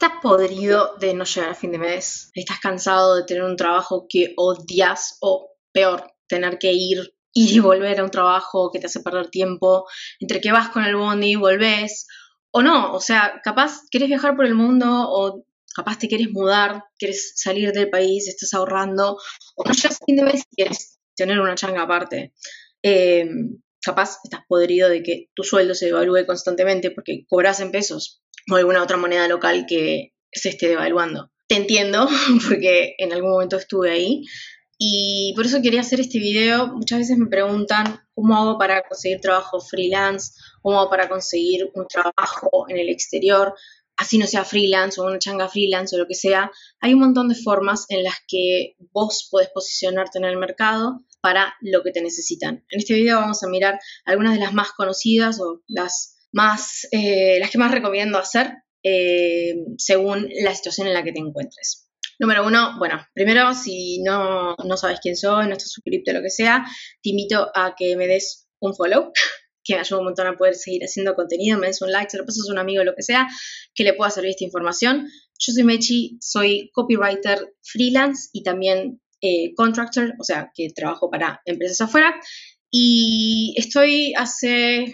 ¿Estás podrido de no llegar a fin de mes? ¿Estás cansado de tener un trabajo que odias o peor, tener que ir y volver a un trabajo que te hace perder tiempo, entre que vas con el bondi y volvés, o no, o sea, capaz querés viajar por el mundo o capaz te quieres mudar, quieres salir del país, estás ahorrando, o no llegas a fin de mes y quieres tener una changa aparte. Em, capaz estás podrido de que tu sueldo se devalúe constantemente porque cobras en pesos o alguna otra moneda local que se esté devaluando. Te entiendo porque en algún momento estuve ahí y por eso quería hacer este video. Muchas veces me preguntan cómo hago para conseguir trabajo freelance, cómo hago para conseguir un trabajo en el exterior, así no sea freelance o una changa freelance o lo que sea. Hay un montón de formas en las que vos podés posicionarte en el mercado para lo que te necesitan. En este video vamos a mirar algunas de las más conocidas o las más, eh, las que más recomiendo hacer eh, según la situación en la que te encuentres. Número uno, bueno, primero, si no, no sabes quién soy, no estás suscrito, lo que sea, te invito a que me des un follow, que me ayuda un montón a poder seguir haciendo contenido, me des un like, se lo pasas a un amigo, lo que sea, que le pueda servir esta información. Yo soy Mechi, soy copywriter freelance y también eh, contractor, o sea, que trabajo para empresas afuera. Y estoy hace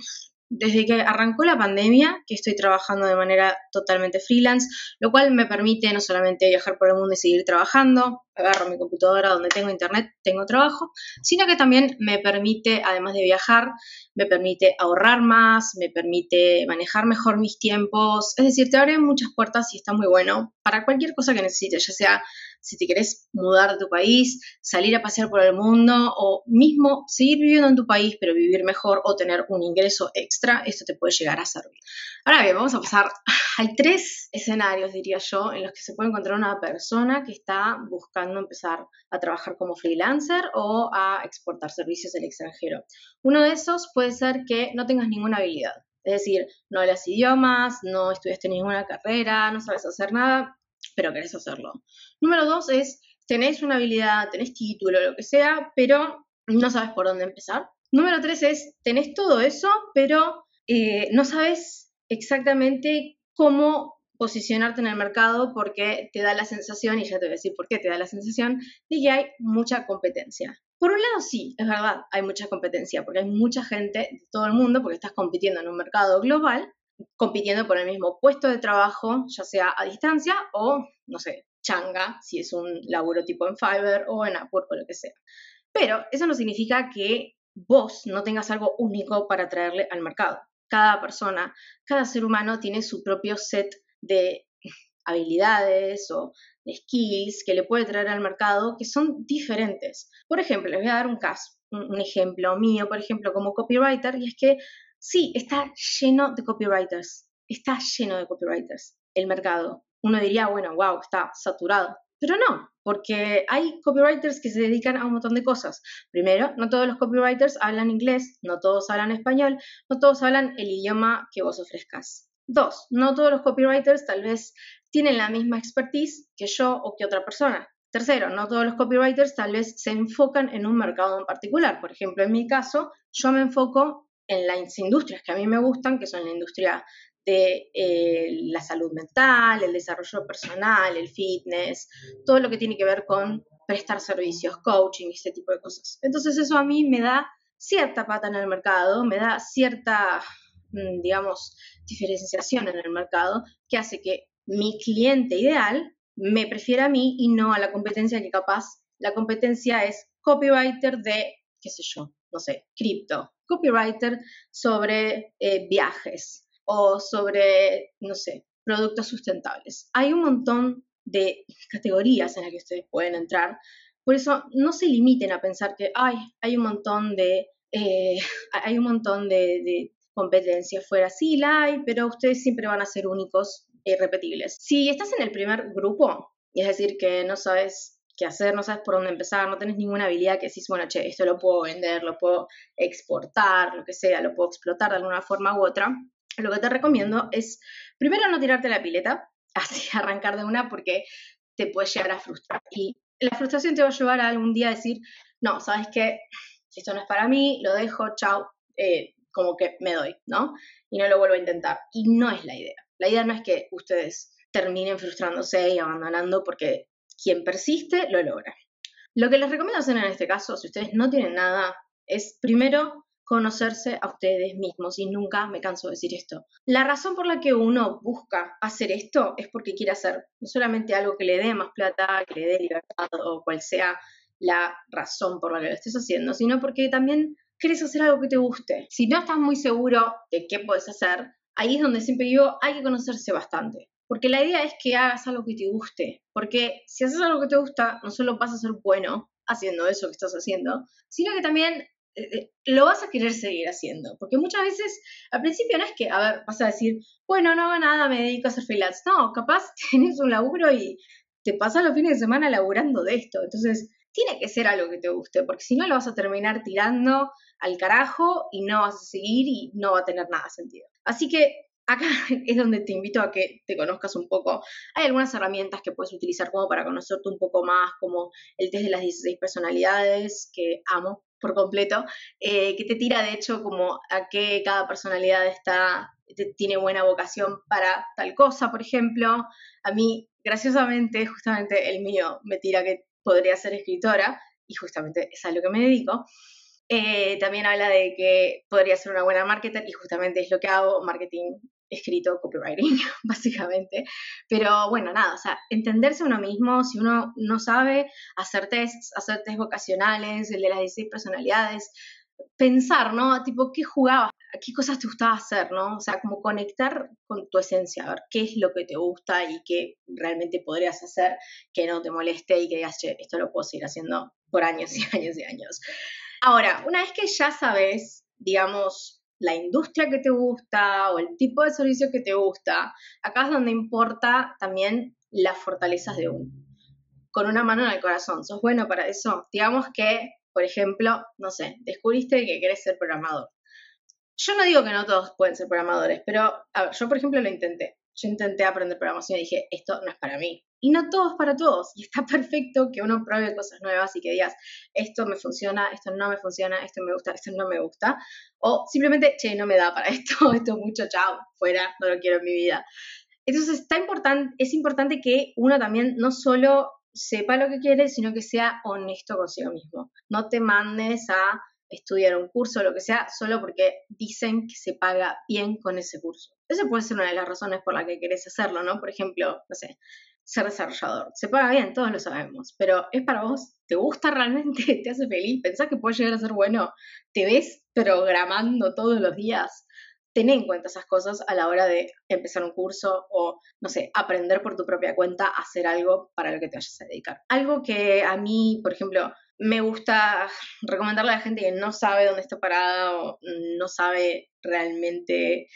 desde que arrancó la pandemia, que estoy trabajando de manera totalmente freelance, lo cual me permite no solamente viajar por el mundo y seguir trabajando, agarro mi computadora donde tengo internet, tengo trabajo, sino que también me permite, además de viajar, me permite ahorrar más, me permite manejar mejor mis tiempos, es decir, te abre muchas puertas y está muy bueno para cualquier cosa que necesites, ya sea si te querés mudar de tu país, salir a pasear por el mundo o mismo seguir viviendo en tu país pero vivir mejor o tener un ingreso extra, esto te puede llegar a servir. Ahora bien, vamos a pasar. Hay tres escenarios, diría yo, en los que se puede encontrar una persona que está buscando empezar a trabajar como freelancer o a exportar servicios al extranjero. Uno de esos puede ser que no tengas ninguna habilidad. Es decir, no hablas idiomas, no estudiaste ninguna carrera, no sabes hacer nada, pero querés hacerlo. Número dos es, tenés una habilidad, tenés título, lo que sea, pero no sabes por dónde empezar. Número tres es, tenés todo eso, pero eh, no sabes exactamente cómo posicionarte en el mercado porque te da la sensación, y ya te voy a decir por qué te da la sensación, de que hay mucha competencia. Por un lado, sí, es verdad, hay mucha competencia, porque hay mucha gente de todo el mundo, porque estás compitiendo en un mercado global, compitiendo por el mismo puesto de trabajo, ya sea a distancia o, no sé, changa, si es un laburo tipo en Fiverr o en Upwork o lo que sea. Pero eso no significa que vos no tengas algo único para traerle al mercado. Cada persona, cada ser humano tiene su propio set de habilidades o de skills que le puede traer al mercado que son diferentes. Por ejemplo, les voy a dar un caso, un ejemplo mío, por ejemplo, como copywriter, y es que Sí, está lleno de copywriters, está lleno de copywriters el mercado. Uno diría, bueno, wow, está saturado. Pero no, porque hay copywriters que se dedican a un montón de cosas. Primero, no todos los copywriters hablan inglés, no todos hablan español, no todos hablan el idioma que vos ofrezcas. Dos, no todos los copywriters tal vez tienen la misma expertise que yo o que otra persona. Tercero, no todos los copywriters tal vez se enfocan en un mercado en particular. Por ejemplo, en mi caso, yo me enfoco en las industrias que a mí me gustan, que son la industria de eh, la salud mental, el desarrollo personal, el fitness, todo lo que tiene que ver con prestar servicios, coaching, ese tipo de cosas. Entonces eso a mí me da cierta pata en el mercado, me da cierta, mm, digamos, diferenciación en el mercado que hace que mi cliente ideal me prefiera a mí y no a la competencia que capaz la competencia es copywriter de, qué sé yo, no sé, cripto, copywriter sobre eh, viajes o sobre, no sé, productos sustentables. Hay un montón de categorías en las que ustedes pueden entrar. Por eso no se limiten a pensar que Ay, hay un montón de, eh, hay un montón de, competencia fuera. Sí, la hay, pero ustedes siempre van a ser únicos e irrepetibles. Si estás en el primer grupo, es decir, que no sabes qué hacer, no sabes por dónde empezar, no tenés ninguna habilidad que decís, bueno, che, esto lo puedo vender, lo puedo exportar, lo que sea, lo puedo explotar de alguna forma u otra, lo que te recomiendo es, primero, no tirarte la pileta, así arrancar de una, porque te puede llegar a frustrar. Y la frustración te va a llevar a algún día a decir, no, ¿sabes qué? Esto no es para mí, lo dejo, chao, eh, como que me doy, ¿no? Y no lo vuelvo a intentar. Y no es la idea. La idea no es que ustedes terminen frustrándose y abandonando porque quien persiste lo logra. Lo que les recomiendo hacer en este caso, si ustedes no tienen nada, es primero conocerse a ustedes mismos y nunca me canso de decir esto. La razón por la que uno busca hacer esto es porque quiere hacer no solamente algo que le dé más plata, que le dé libertad o cual sea la razón por la que lo estés haciendo, sino porque también quieres hacer algo que te guste. Si no estás muy seguro de qué puedes hacer, ahí es donde siempre digo, hay que conocerse bastante. Porque la idea es que hagas algo que te guste. Porque si haces algo que te gusta, no solo vas a ser bueno haciendo eso que estás haciendo, sino que también eh, eh, lo vas a querer seguir haciendo. Porque muchas veces, al principio no es que, a ver, vas a decir, bueno, no hago nada, me dedico a hacer freelance. No, capaz tienes un laburo y te pasas los fines de semana laburando de esto. Entonces, tiene que ser algo que te guste, porque si no lo vas a terminar tirando al carajo y no vas a seguir y no va a tener nada sentido. Así que acá es donde te invito a que te conozcas un poco. Hay algunas herramientas que puedes utilizar como para conocerte un poco más, como el test de las 16 personalidades, que amo por completo, eh, que te tira de hecho como a qué cada personalidad está, tiene buena vocación para tal cosa, por ejemplo. A mí, graciosamente, justamente el mío me tira que podría ser escritora, y justamente es a lo que me dedico. Eh, también habla de que podría ser una buena marketer y justamente es lo que hago, marketing escrito, copywriting, básicamente. Pero bueno, nada, o sea, entenderse uno mismo, si uno no sabe hacer tests, hacer test vocacionales, el de las 16 personalidades, pensar, ¿no? Tipo, ¿qué jugabas? ¿Qué cosas te gustaba hacer, ¿no? O sea, como conectar con tu esencia, a ver qué es lo que te gusta y qué realmente podrías hacer que no te moleste y que digas, che, esto lo puedo seguir haciendo por años y años y años. Ahora, una vez que ya sabes, digamos, la industria que te gusta o el tipo de servicio que te gusta, acá es donde importa también las fortalezas de uno. Con una mano en el corazón, ¿sos bueno para eso? Digamos que, por ejemplo, no sé, descubriste que querés ser programador. Yo no digo que no todos pueden ser programadores, pero yo, por ejemplo, lo intenté. Yo intenté aprender programación y dije, esto no es para mí. Y no todo es para todos. Y está perfecto que uno pruebe cosas nuevas y que digas, esto me funciona, esto no me funciona, esto me gusta, esto no me gusta. O simplemente, che, no me da para esto, esto mucho, chao, fuera, no lo quiero en mi vida. Entonces está importante, es importante que uno también no solo sepa lo que quiere, sino que sea honesto consigo mismo. No te mandes a estudiar un curso o lo que sea, solo porque dicen que se paga bien con ese curso. Esa puede ser una de las razones por la que querés hacerlo, ¿no? Por ejemplo, no sé, ser desarrollador. Se paga bien, todos lo sabemos, pero ¿es para vos? ¿Te gusta realmente? ¿Te hace feliz? ¿Pensás que puede llegar a ser bueno? ¿Te ves programando todos los días? Ten en cuenta esas cosas a la hora de empezar un curso o, no sé, aprender por tu propia cuenta a hacer algo para lo que te vayas a dedicar. Algo que a mí, por ejemplo, me gusta recomendarle a la gente que no sabe dónde está parada o no sabe realmente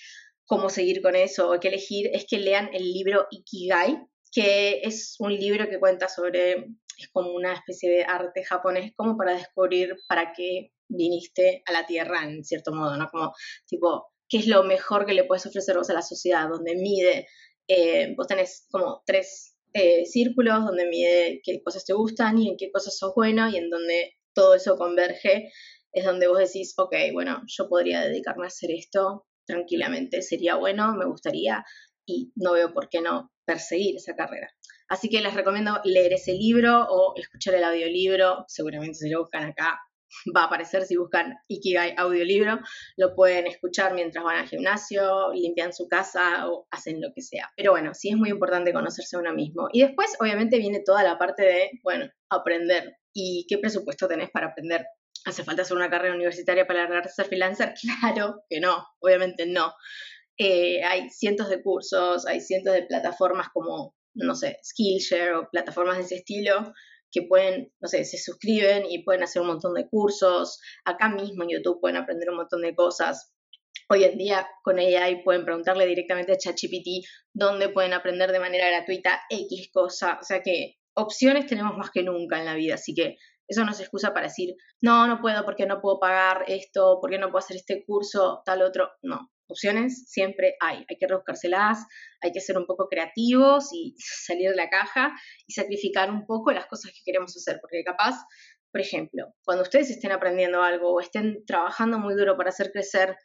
cómo seguir con eso o qué elegir, es que lean el libro Ikigai, que es un libro que cuenta sobre, es como una especie de arte japonés, como para descubrir para qué viniste a la Tierra en cierto modo, ¿no? Como tipo, ¿qué es lo mejor que le puedes ofrecer vos a la sociedad? Donde mide, eh, vos tenés como tres eh, círculos donde mide qué cosas te gustan y en qué cosas sos bueno y en donde todo eso converge, es donde vos decís, ok, bueno, yo podría dedicarme a hacer esto tranquilamente, sería bueno, me gustaría y no veo por qué no perseguir esa carrera. Así que les recomiendo leer ese libro o escuchar el audiolibro, seguramente si lo buscan acá va a aparecer si buscan Ikigai audiolibro, lo pueden escuchar mientras van al gimnasio, limpian su casa o hacen lo que sea. Pero bueno, sí es muy importante conocerse uno mismo. Y después, obviamente, viene toda la parte de, bueno, aprender. ¿Y qué presupuesto tenés para aprender? ¿Hace falta hacer una carrera universitaria para lograr ser freelancer? Claro que no, obviamente no. Eh, hay cientos de cursos, hay cientos de plataformas como, no sé, Skillshare o plataformas de ese estilo que pueden, no sé, se suscriben y pueden hacer un montón de cursos. Acá mismo en YouTube pueden aprender un montón de cosas. Hoy en día con AI pueden preguntarle directamente a ChatGPT dónde pueden aprender de manera gratuita X cosa. O sea que opciones tenemos más que nunca en la vida, así que eso no es excusa para decir, no, no puedo porque no puedo pagar esto, porque no puedo hacer este curso, tal otro. No, opciones siempre hay. Hay que rebuscárselas, hay que ser un poco creativos y salir de la caja y sacrificar un poco las cosas que queremos hacer, porque capaz, por ejemplo, cuando ustedes estén aprendiendo algo o estén trabajando muy duro para hacer crecer,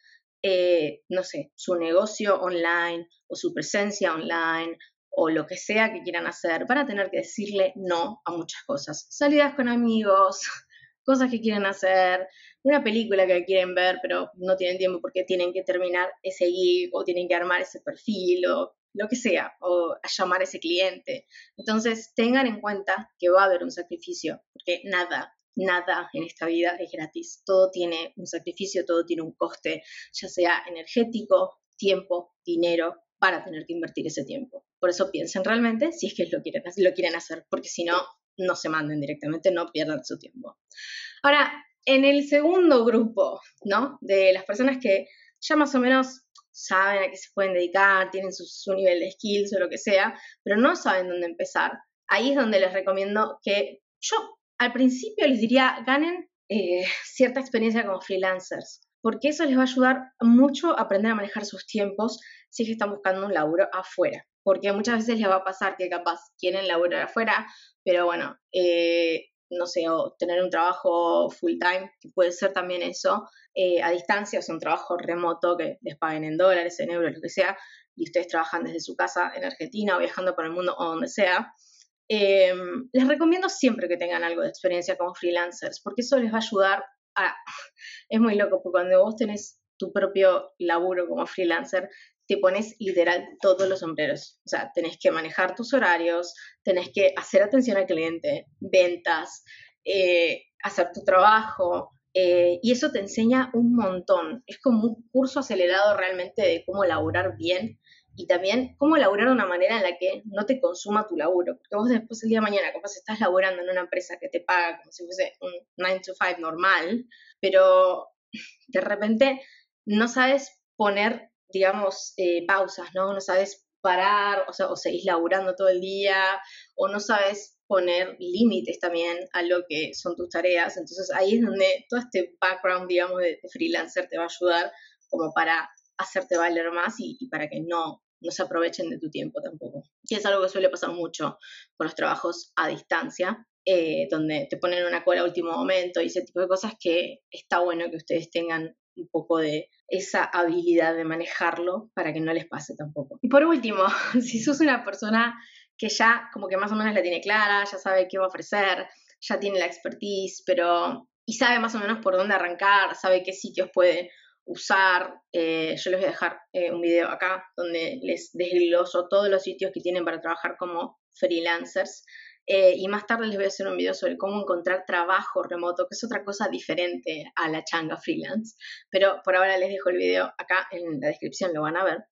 eh, no sé, su negocio online o su presencia online o lo que sea que quieran hacer, van a tener que decirle no a muchas cosas. Salidas con amigos, cosas que quieren hacer, una película que quieren ver, pero no tienen tiempo porque tienen que terminar ese gig o tienen que armar ese perfil o lo que sea, o llamar a ese cliente. Entonces, tengan en cuenta que va a haber un sacrificio, porque nada, nada en esta vida es gratis. Todo tiene un sacrificio, todo tiene un coste, ya sea energético, tiempo, dinero, para tener que invertir ese tiempo. Por eso piensen realmente si es que lo quieren, lo quieren hacer, porque si no, no se manden directamente, no pierdan su tiempo. Ahora, en el segundo grupo, ¿no? De las personas que ya más o menos saben a qué se pueden dedicar, tienen su, nivel de skills o lo que sea, pero no saben dónde empezar. Ahí es donde les recomiendo que yo al principio les diría, ganen eh, cierta experiencia como freelancers, porque eso les va a ayudar mucho a aprender a manejar sus tiempos si es que están buscando un laburo afuera. Porque muchas veces les va a pasar que capaz quieren laburo afuera, pero bueno, eh, no sé, o tener un trabajo full time, que puede ser también eso, eh, a distancia, o sea, un trabajo remoto que les paguen en dólares, en euros, lo que sea, y ustedes trabajan desde su casa en Argentina o viajando por el mundo o donde sea. Em, les recomiendo siempre que tengan algo de experiencia como freelancers, porque eso les va a ayudar a... Es muy loco, porque cuando vos tenés tu propio laburo como freelancer, te pones literal todos los sombreros. O sea, tenés que manejar tus horarios, tenés que hacer atención al cliente, ventas, eh, hacer tu trabajo. Eh, y eso te enseña un montón. Es como un curso acelerado realmente de cómo laburar bien y también cómo laburar de una manera en la que no te consuma tu laburo. Porque vos después el día de mañana, capaz estás laburando en una empresa que te paga como si fuese un 9 to 5 normal, pero de repente no sabes poner digamos, eh, pausas, ¿no? No sabes parar, o sea, o seguís laburando todo el día, o no sabes poner límites también a lo que son tus tareas. Entonces ahí es donde todo este background, digamos, de, freelancer te va a ayudar como para hacerte valer más y, para que no, no se aprovechen de tu tiempo tampoco. Y es algo que suele pasar mucho con los trabajos a distancia, eh, donde te ponen una cola a último momento y ese tipo de cosas que está bueno que ustedes tengan un poco de esa habilidad de manejarlo para que no les pase tampoco. Y por último, si sos una persona que ya como que más o menos la tiene clara, ya sabe qué va a ofrecer, ya tiene la expertise, pero y sabe más o menos por dónde arrancar, sabe qué sitios puede usar. Eh, yo les voy a dejar eh, un video acá donde les desgloso todos los sitios que tienen para trabajar como freelancers. Eh, y más tarde les voy a hacer un video sobre cómo encontrar trabajo remoto, que es otra cosa diferente a la changa freelance. Pero por ahora les dejo el video acá en la descripción, lo van a ver.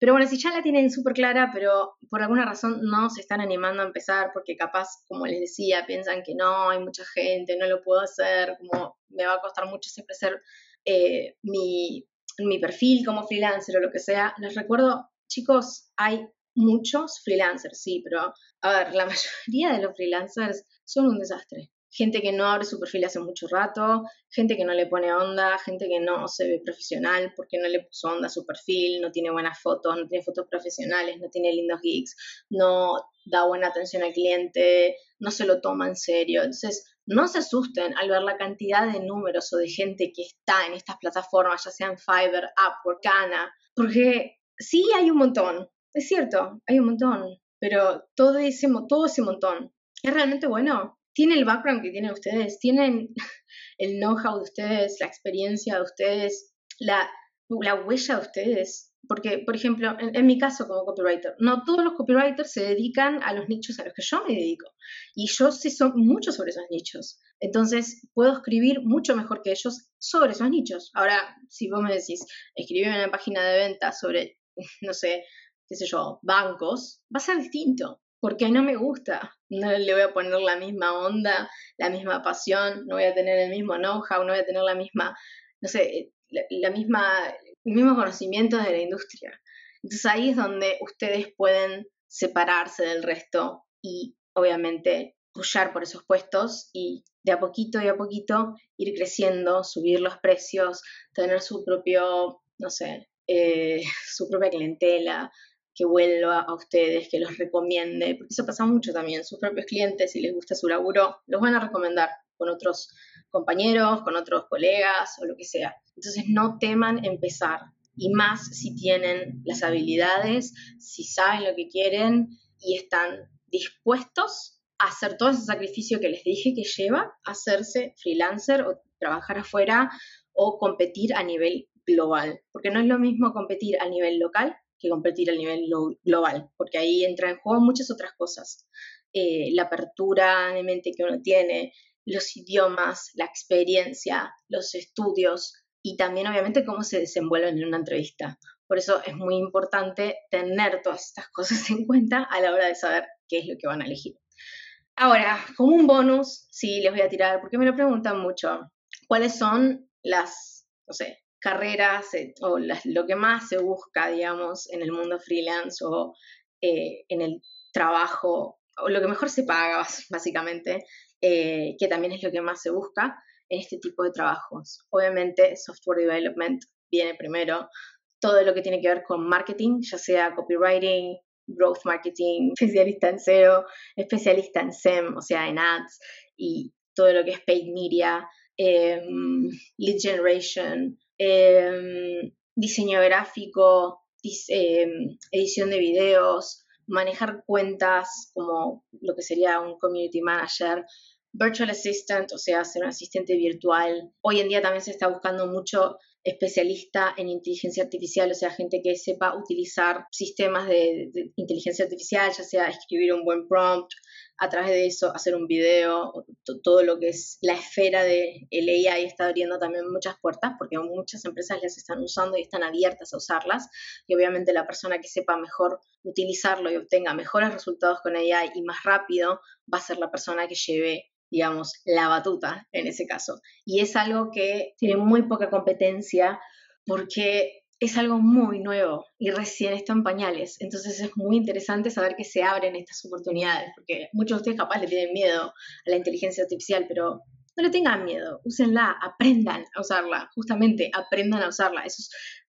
Pero bueno, si ya la tienen súper clara, pero por alguna razón no se están animando a empezar porque capaz, como les decía, piensan que no, hay mucha gente, no lo puedo hacer, como me va a costar mucho siempre ser eh, mi, mi perfil como freelancer o lo que sea, les recuerdo, chicos, hay muchos freelancers, sí, pero a ver, la mayoría de los freelancers son un desastre. Gente que no abre su perfil hace mucho rato, gente que no le pone onda, gente que no se ve profesional porque no le puso onda a su perfil, no tiene buenas fotos, no tiene fotos profesionales, no tiene lindos gigs, no da buena atención al cliente, no se lo toma en serio. Entonces, no se asusten al ver la cantidad de números o de gente que está en estas plataformas, ya sean Fiverr, Upwork, Kana, porque sí hay un montón, es cierto, hay un montón, pero todo ese, todo ese montón es realmente bueno. Tiene el background que tienen ustedes, tienen el know-how de ustedes, la experiencia de ustedes, la, la huella de ustedes. Porque, por ejemplo, en, mi caso como copywriter, no todos los copywriters se dedican a los nichos a los que yo me dedico. Y yo sé son mucho sobre esos nichos. Entonces, puedo escribir mucho mejor que ellos sobre esos nichos. Ahora, si vos me decís, escribime una página de venta sobre, no sé, qué sé yo, bancos, va a ser distinto, porque no me gusta. No le voy a poner la misma onda, la misma pasión, no voy a tener el mismo know-how, no voy a tener la misma, no sé, la, misma, el mismo conocimiento de la industria. Entonces ahí es donde ustedes pueden separarse del resto y obviamente pushar por esos puestos y de a poquito y a poquito ir creciendo, subir los precios, tener su propio, no sé, eh, su propia clientela, que vuelva a ustedes, que los recomiende, porque eso pasa mucho también. Sus propios clientes, si les gusta su laburo, los van a recomendar con otros compañeros, con otros colegas o lo que sea. Entonces no teman empezar, y más si tienen las habilidades, si saben lo que quieren y están dispuestos a hacer todo ese sacrificio que les dije que lleva hacerse freelancer o trabajar afuera o competir a nivel global, porque no es lo mismo competir a nivel local que competir a nivel global, porque ahí entra en juego muchas otras cosas. Eh, la apertura de mente que uno tiene, los idiomas, la experiencia, los estudios y también obviamente cómo se desenvuelven en una entrevista. Por eso es muy importante tener todas estas cosas en cuenta a la hora de saber qué es lo que van a elegir. Ahora, como un bonus, sí, les voy a tirar, porque me lo preguntan mucho, ¿cuáles son las, no sé, carreras eh, o lo que más se busca, digamos, en el mundo freelance o eh, en el trabajo, o lo que mejor se paga, básicamente, eh, que también es lo que más se busca en este tipo de trabajos. Obviamente, software development viene primero, todo lo que tiene que ver con marketing, ya sea copywriting, growth marketing, especialista en SEO, especialista en SEM, o sea, en ads y todo lo que es paid media, em, lead generation, em, diseño gráfico, em, edición de videos, manejar cuentas como lo que sería un community manager, virtual assistant, o sea, ser un asistente virtual. Hoy en día también se está buscando mucho especialista en inteligencia artificial, o sea, gente que sepa utilizar sistemas de, inteligencia artificial, ya sea escribir un buen prompt, a través de eso hacer un video, todo lo que es la esfera de AI está abriendo también muchas puertas porque muchas empresas las están usando y están abiertas a usarlas y obviamente la persona que sepa mejor utilizarlo y obtenga mejores resultados con AI y más rápido va a ser la persona que lleve digamos, la batuta en ese caso. Y es algo que tiene muy poca competencia porque es algo muy nuevo y recién está en pañales. Entonces es muy interesante saber que se abren estas oportunidades, porque muchos de ustedes capaz le tienen miedo a la inteligencia artificial, pero no le tengan miedo, úsenla, aprendan a usarla, justamente aprendan a usarla. Eso es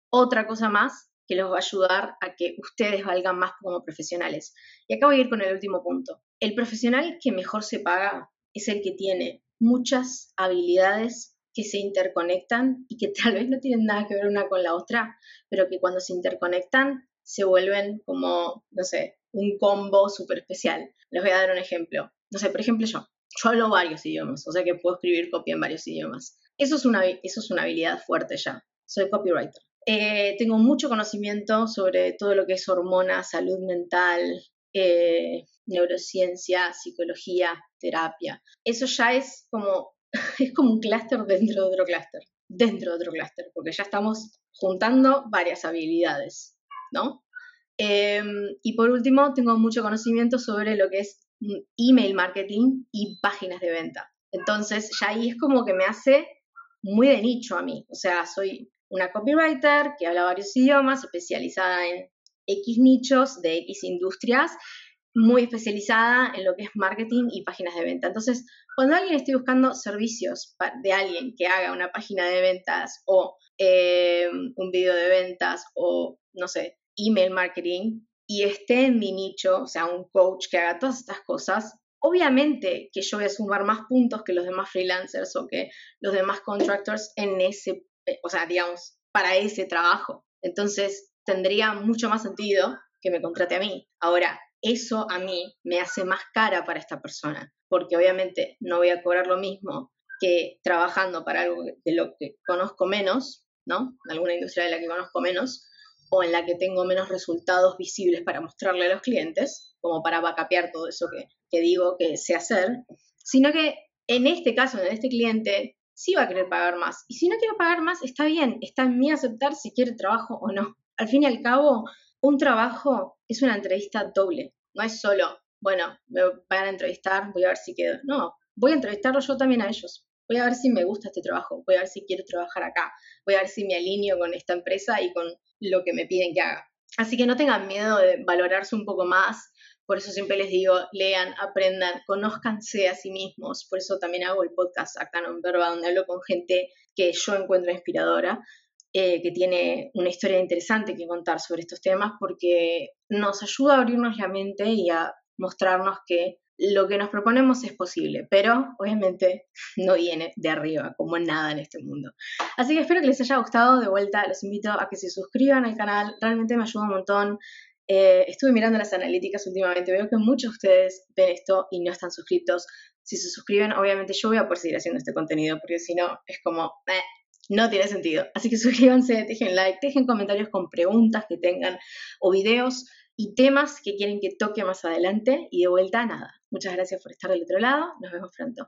otra cosa más que los va a ayudar a que ustedes valgan más como profesionales. Y acá voy a ir con el último punto. El profesional que mejor se paga es el que tiene muchas habilidades que se interconectan y que tal vez no tienen nada que ver una con la otra, pero que cuando se interconectan se vuelven como, no sé, un combo súper especial. Les voy a dar un ejemplo. No sé, por ejemplo yo. Yo hablo varios idiomas, o sea que puedo escribir copia en varios idiomas. Eso es una, eso es una habilidad fuerte ya. Soy copywriter. Eh, tengo mucho conocimiento sobre todo lo que es hormonas, salud mental, eh, neurociencia, psicología, terapia. Eso ya es como, es como un clúster dentro de otro clúster, dentro de otro clúster, porque ya estamos juntando varias habilidades, ¿no? Em, y por último, tengo mucho conocimiento sobre lo que es email marketing y páginas de venta. Entonces, ya ahí es como que me hace muy de nicho a mí. O sea, soy una copywriter que habla varios idiomas, especializada en X nichos de X industrias muy especializada en lo que es marketing y páginas de venta. Entonces, cuando alguien esté buscando servicios de alguien que haga una página de ventas o eh, un video de ventas o, no sé, email marketing y esté en mi nicho, o sea, un coach que haga todas estas cosas, obviamente que yo voy a sumar más puntos que los demás freelancers o que los demás contractors en ese, eh, o sea, digamos, para ese trabajo. Entonces, tendría mucho más sentido que me contrate a mí. Ahora, eso a mí me hace más cara para esta persona, porque obviamente no voy a cobrar lo mismo que trabajando para algo de lo que conozco menos, ¿no? Alguna industria de la que conozco menos, o en la que tengo menos resultados visibles para mostrarle a los clientes, como para vacapear todo eso que, digo que sé hacer, sino que en este caso, en este cliente, sí va a querer pagar más. Y si no quiere pagar más, está bien, está en mí aceptar si quiere trabajo o no. Al fin y al cabo, un trabajo es una entrevista doble. No es solo, bueno, me van a entrevistar, voy a ver si quedo. No, voy a entrevistarlo yo también a ellos. Voy a ver si me gusta este trabajo, voy a ver si quiero trabajar acá, voy a ver si me alineo con esta empresa y con lo que me piden que haga. Así que no tengan miedo de valorarse un poco más. Por eso siempre les digo, lean, aprendan, conózcanse a sí mismos. Por eso también hago el podcast acá en Verba, donde hablo con gente que yo encuentro inspiradora eh, que tiene una historia interesante que contar sobre estos temas porque nos ayuda a abrirnos la mente y a mostrarnos que lo que nos proponemos es posible, pero obviamente no viene de arriba, como nada en este mundo. Así que espero que les haya gustado. De vuelta, los invito a que se suscriban al canal, realmente me ayuda un montón. Eh, estuve mirando las analíticas últimamente, veo que muchos de ustedes ven esto y no están suscriptos. Si se suscriben, obviamente yo voy a poder seguir haciendo este contenido, porque si no, es como, no tiene sentido. Así que suscríbanse, dejen like, dejen comentarios con preguntas que tengan o videos y temas que quieren que toque más adelante. Y de vuelta, nada. Muchas gracias por estar del otro lado. Nos vemos pronto.